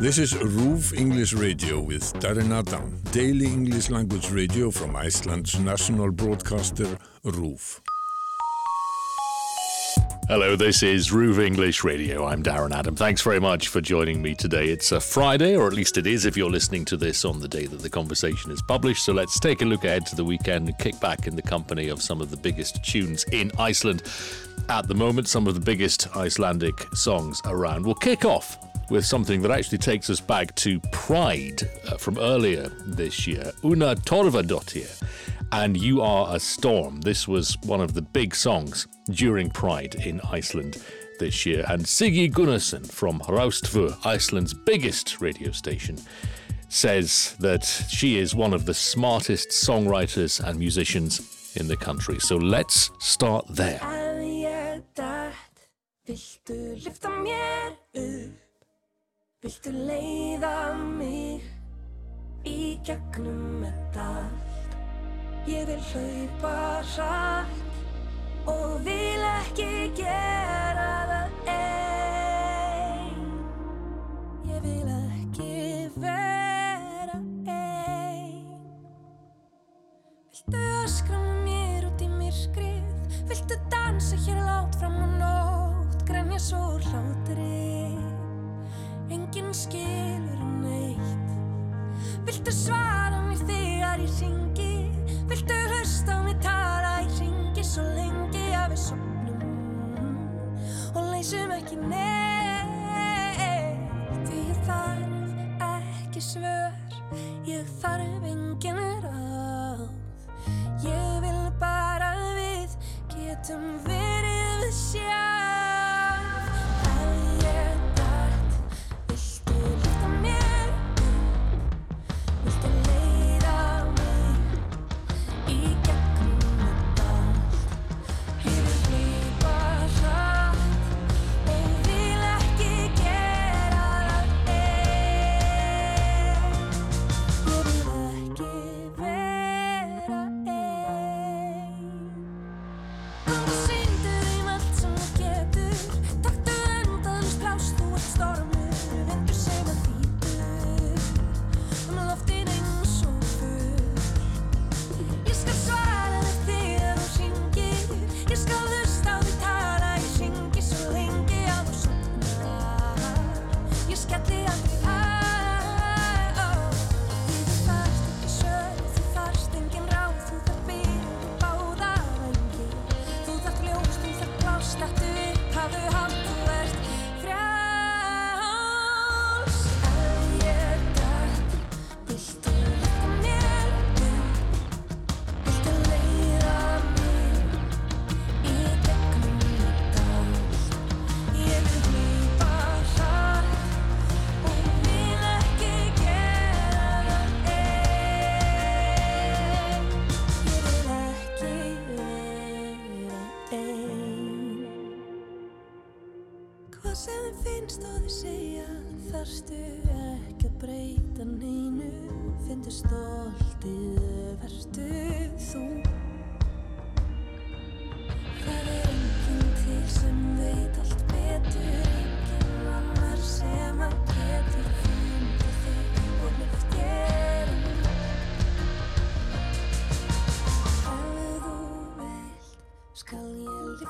This is RÚV English Radio with Darren Adam, daily English language radio from Iceland's national broadcaster RÚV. Hello, this is RÚV English Radio. I'm Darren Adam. Thanks very much for joining me today. It's a Friday, or at least it is if you're listening to this on the day that the conversation is published. So let's take a look ahead to the weekend and kick back in the company of some of the biggest tunes in Iceland at the moment, some of the biggest Icelandic songs around. We'll kick off with something that actually takes us back to Pride uh, from earlier this year. Una Torfadottir and You Are a Storm. This was one of the big songs during Pride in Iceland this year. And Siggy Gunnarsson from 2, Iceland's biggest radio station, says that she is one of the smartest songwriters and musicians in the country. So let's start there. Viltu leiða mig í gegnum þetta allt? Ég vil hlaupa hratt og vil ekki gera það einn. Ég vil ekki vera einn. Viltu öskra mér út í myrkrið? Viltu dansa hér látt fram á nótt? Grænja svo hlátrið? Enginn skilur neitt. Viltu svara mér þegar ég ringi Viltu hlusta mig tala? Ég ringi svo lengi að við sopnum og leysum ekki neitt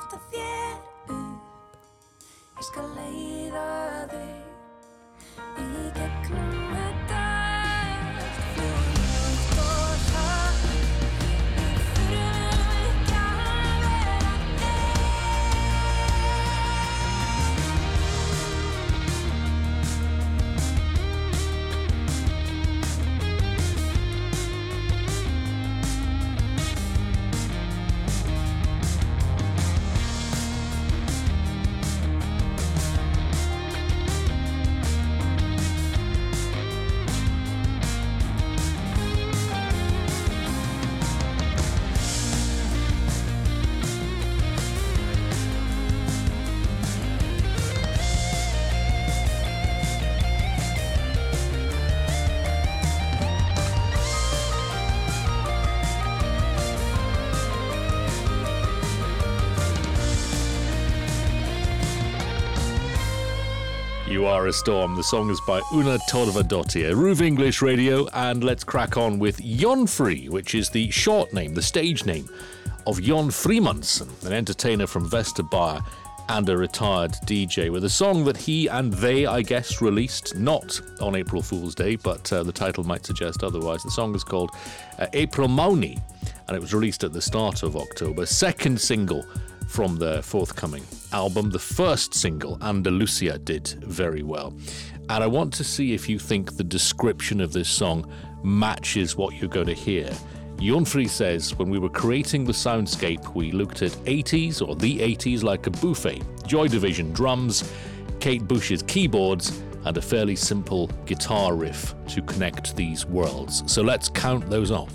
halda þér upp. Ég skal leiða þig í gegnum Are a Storm. The song is by Una Torfadottir. RÚV English Radio, and let's crack on with Jonfrí, which is the short name, the stage name of Jon Frímannsson, an entertainer from Vesturbæjar and a retired DJ, with a song that he and they, I guess, released not on April Fool's Day, but uh, the title might suggest otherwise. The song is called uh, Aprílmáni, and it was released at the start of October. Second single from their forthcoming album. The first single, Andalusia, did very well. And I want to see if you think the description of this song matches what you're going to hear. Jonfrí says, when we were creating the soundscape, we looked at 80s or the 80s like a buffet, Joy Division drums, Kate Bush's keyboards, and a fairly simple guitar riff to connect these worlds. So let's count those off.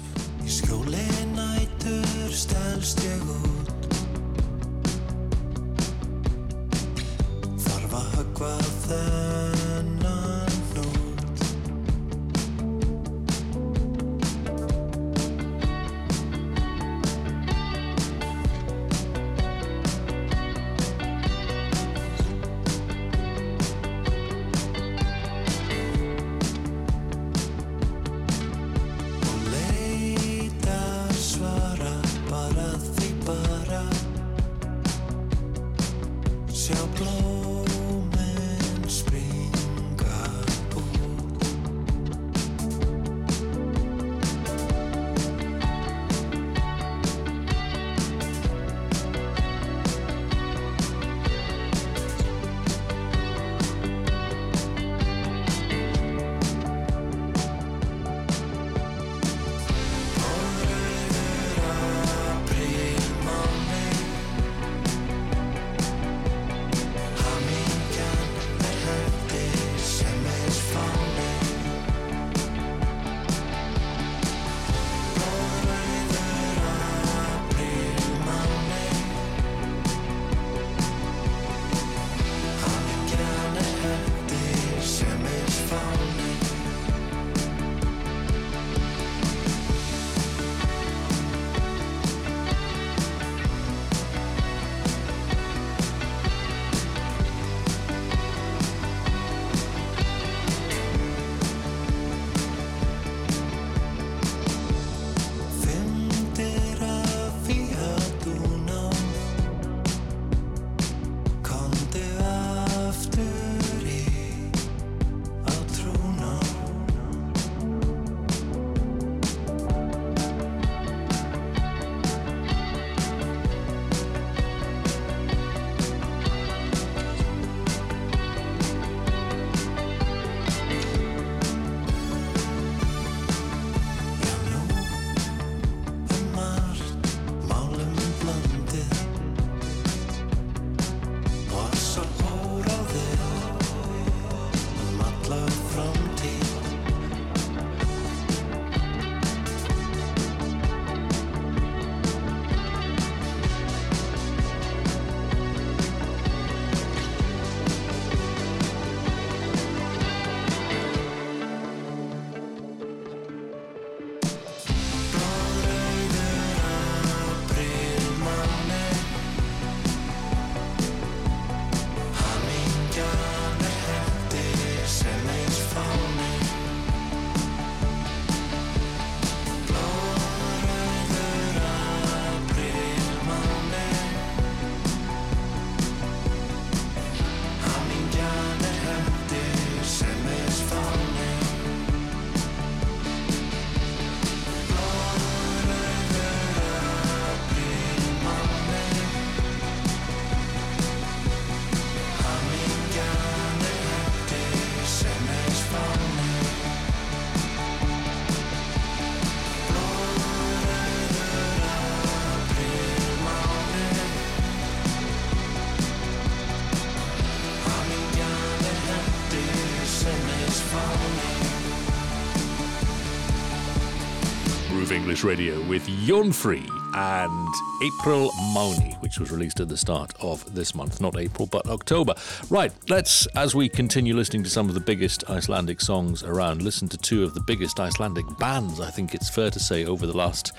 English Radio with Jonfrí and April Mauni, which was released at the start of this month, not April, but October. Right, let's, as we continue listening to some of the biggest Icelandic songs around, listen to two of the biggest Icelandic bands, I think it's fair to say, over the last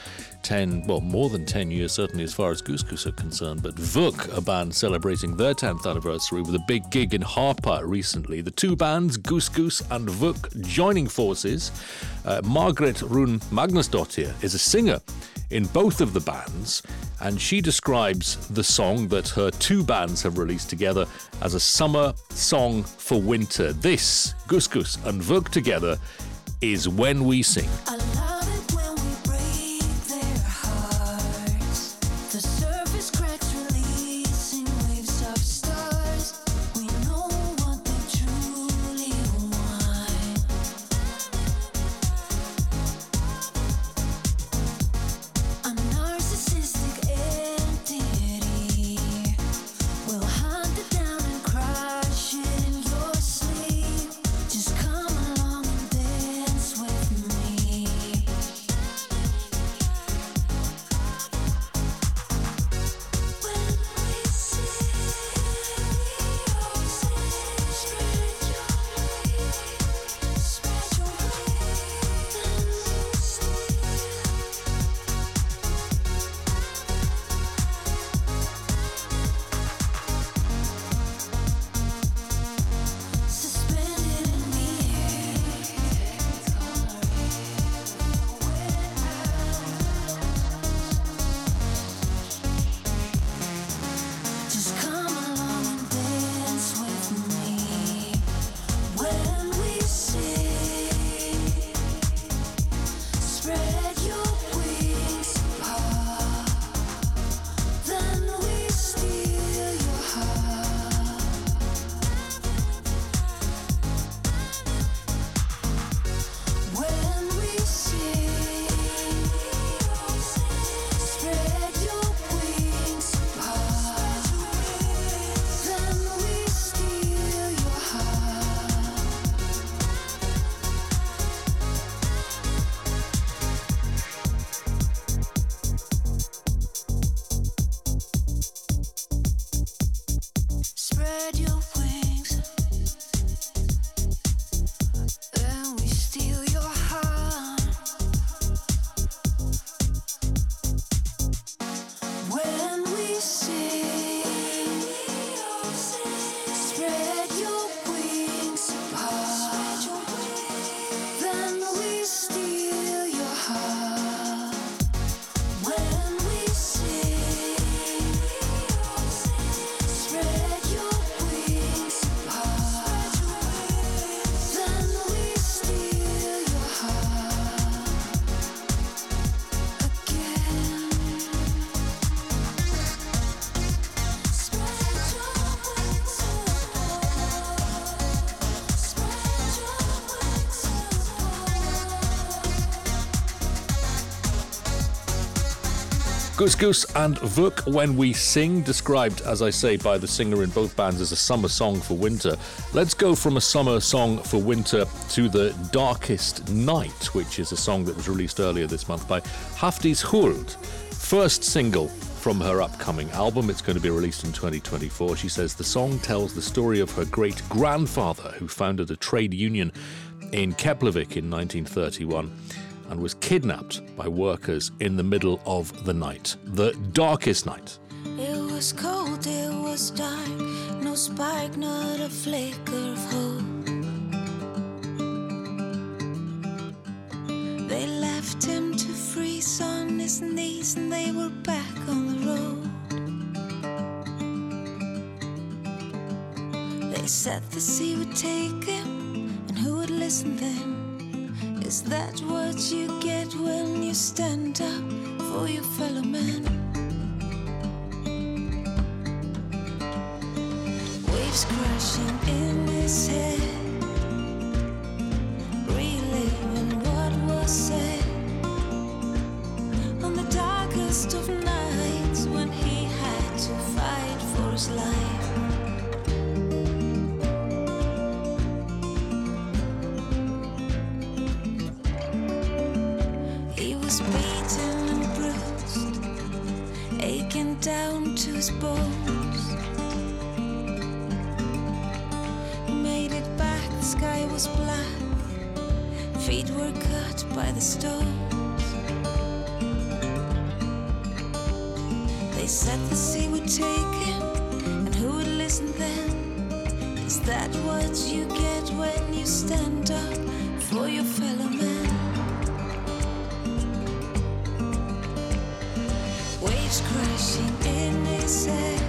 10, well, more than 10 years, certainly as far as GusGus are concerned. But Vök, a band celebrating their 10th anniversary with a big gig in Harpa recently. The two bands, GusGus and Vök, joining forces. Uh, Margrét Rán Magnúsdóttir is a singer in both of the bands, and she describes the song that her two bands have released together as a summer song for winter. This, GusGus and Vök together, is When We Sing. GusGus and Vök When We Sing, described, as I say, by the singer in both bands as a summer song for winter. Let's go from a summer song for winter to The Darkest Night, which is a song that was released earlier this month by Hafdís Huld. First single from her upcoming album. It's going to be released in 2024. She says the song tells the story of her great grandfather who founded a trade union in Keflavik in 1931 and was kidnapped by workers in the middle of the night, the darkest night. It was cold, it was dark, no spark, not a flicker of hope. They left him to freeze on his knees and they were back on the road. They said the sea would take him and who would listen then? Is that what you get when you stand up for your fellow man? Waves crashing in his head, the stones. They said the sea would take him, and who would listen then? Is that what you get when you stand up for your fellow man? Waves crashing in his head,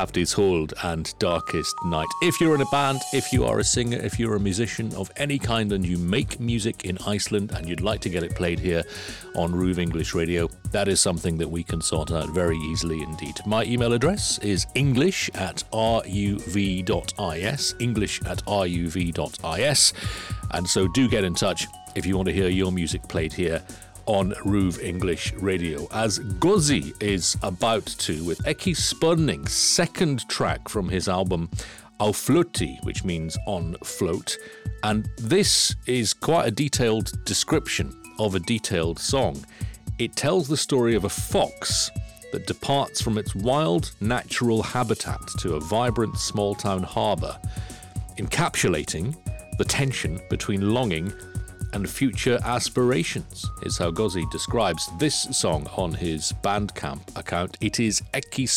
Hafdís Huld and Darkest Night. If you're in a band, if you are a singer, if you're a musician of any kind and you make music in Iceland and you'd like to get it played here on RÚV English Radio, that is something that we can sort out very easily indeed. My email address is english at ruv.is, english at ruv.is, and so do get in touch if you want to hear your music played here on RÚV English Radio, as Gosi is about to with Ekki Spurning's second track from his album Á Floti, which means on float. And this is quite a detailed description of a detailed song. It tells the story of a fox that departs from its wild natural habitat to a vibrant small town harbour, encapsulating the tension between longing and future aspirations, is how Gosi describes this song on his Bandcamp account. It is Ekki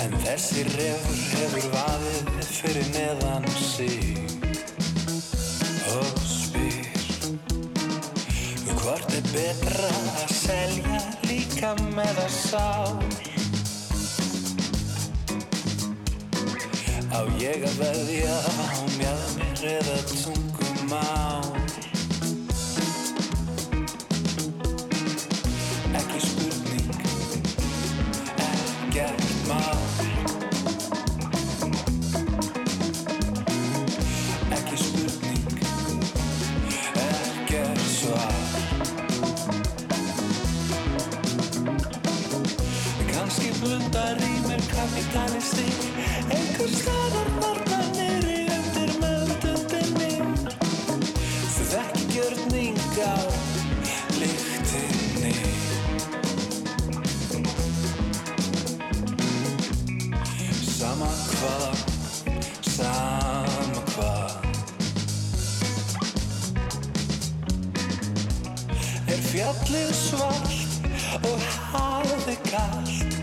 En þessi refur hefur vaðið fyrir neðan Og spyr Hvort er betra að selja líka með að Á ég að veðja á mjadmir eða ekkert mál. Ekki spurning, ekkert svar. Kanski blundar í mér kapitalisti fjallið svart og hafið kallt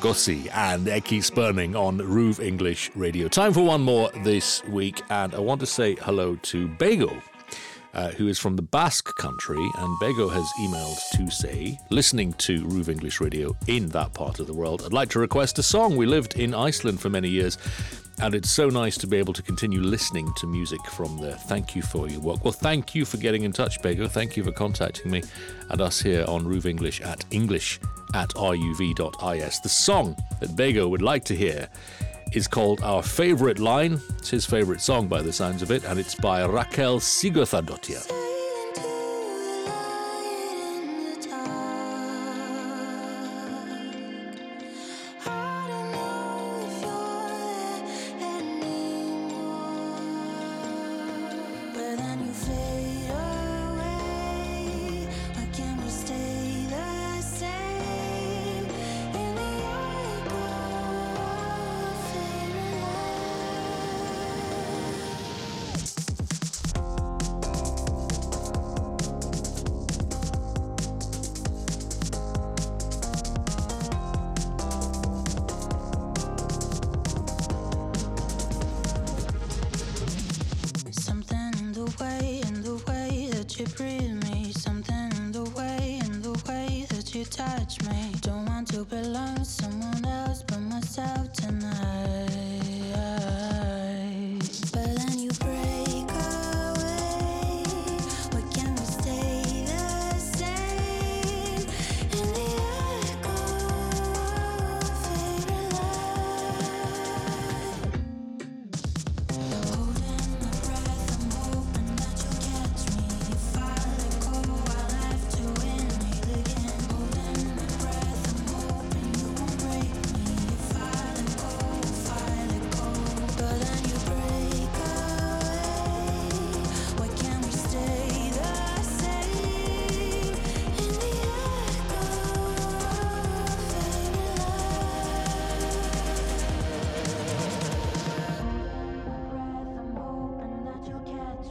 Gosi and Ekki Spurning on RÚV English Radio. Time for one more this week, and I want to say hello to Bego. Uh, who is from the Basque country, and Bego has emailed to say, listening to RÚV English Radio in that part of the world, I'd like to request a song. We lived in Iceland for many years, and it's so nice to be able to continue listening to music from there. Thank you for your work. Well, thank you for getting in touch, Bego. Thank you for contacting me and us here on RÚV English at English at ruv.is. The song that Bego would like to hear is called Our Favourite Line. It's his favourite song by the sounds of it, and it's by Rakel Sigurðardóttir. touch me. Don't want to belong to someone else but myself tonight.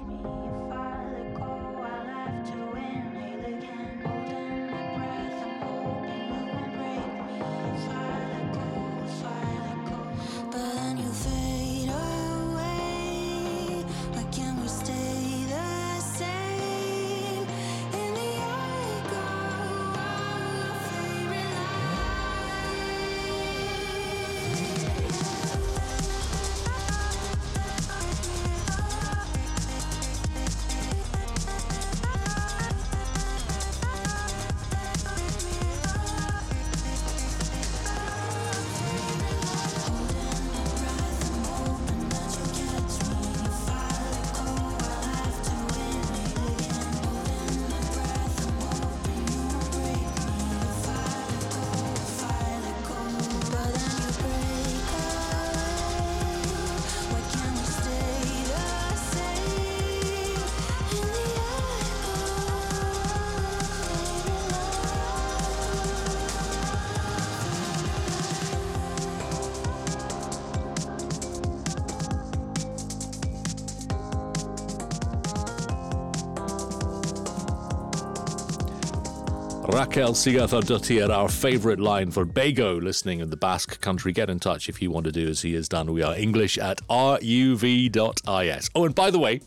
me. Rakel Sigurðardóttir, our favourite line for Bego listening in the Basque country. Get in touch if you want to do as he has done. We are English at ruv.is. Oh, and by the way,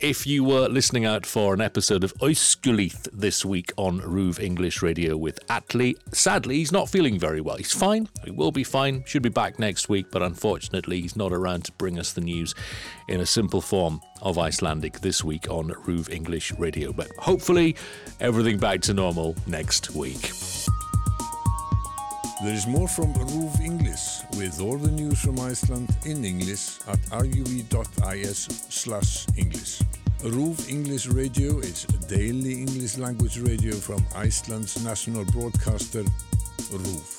if you were listening out for an episode of Oiskulith this week on RÚV English Radio with Atli, sadly, he's not feeling very well. He's fine. He will be fine. Should be back next week, but unfortunately, he's not around to bring us the news in a simple form of Icelandic this week on RÚV English Radio. But hopefully, everything back to normal next week. There is more from RÚV English with all the news from Iceland in English at ruv.is slash English. RÚV English Radio is daily English language radio from Iceland's national broadcaster RÚV.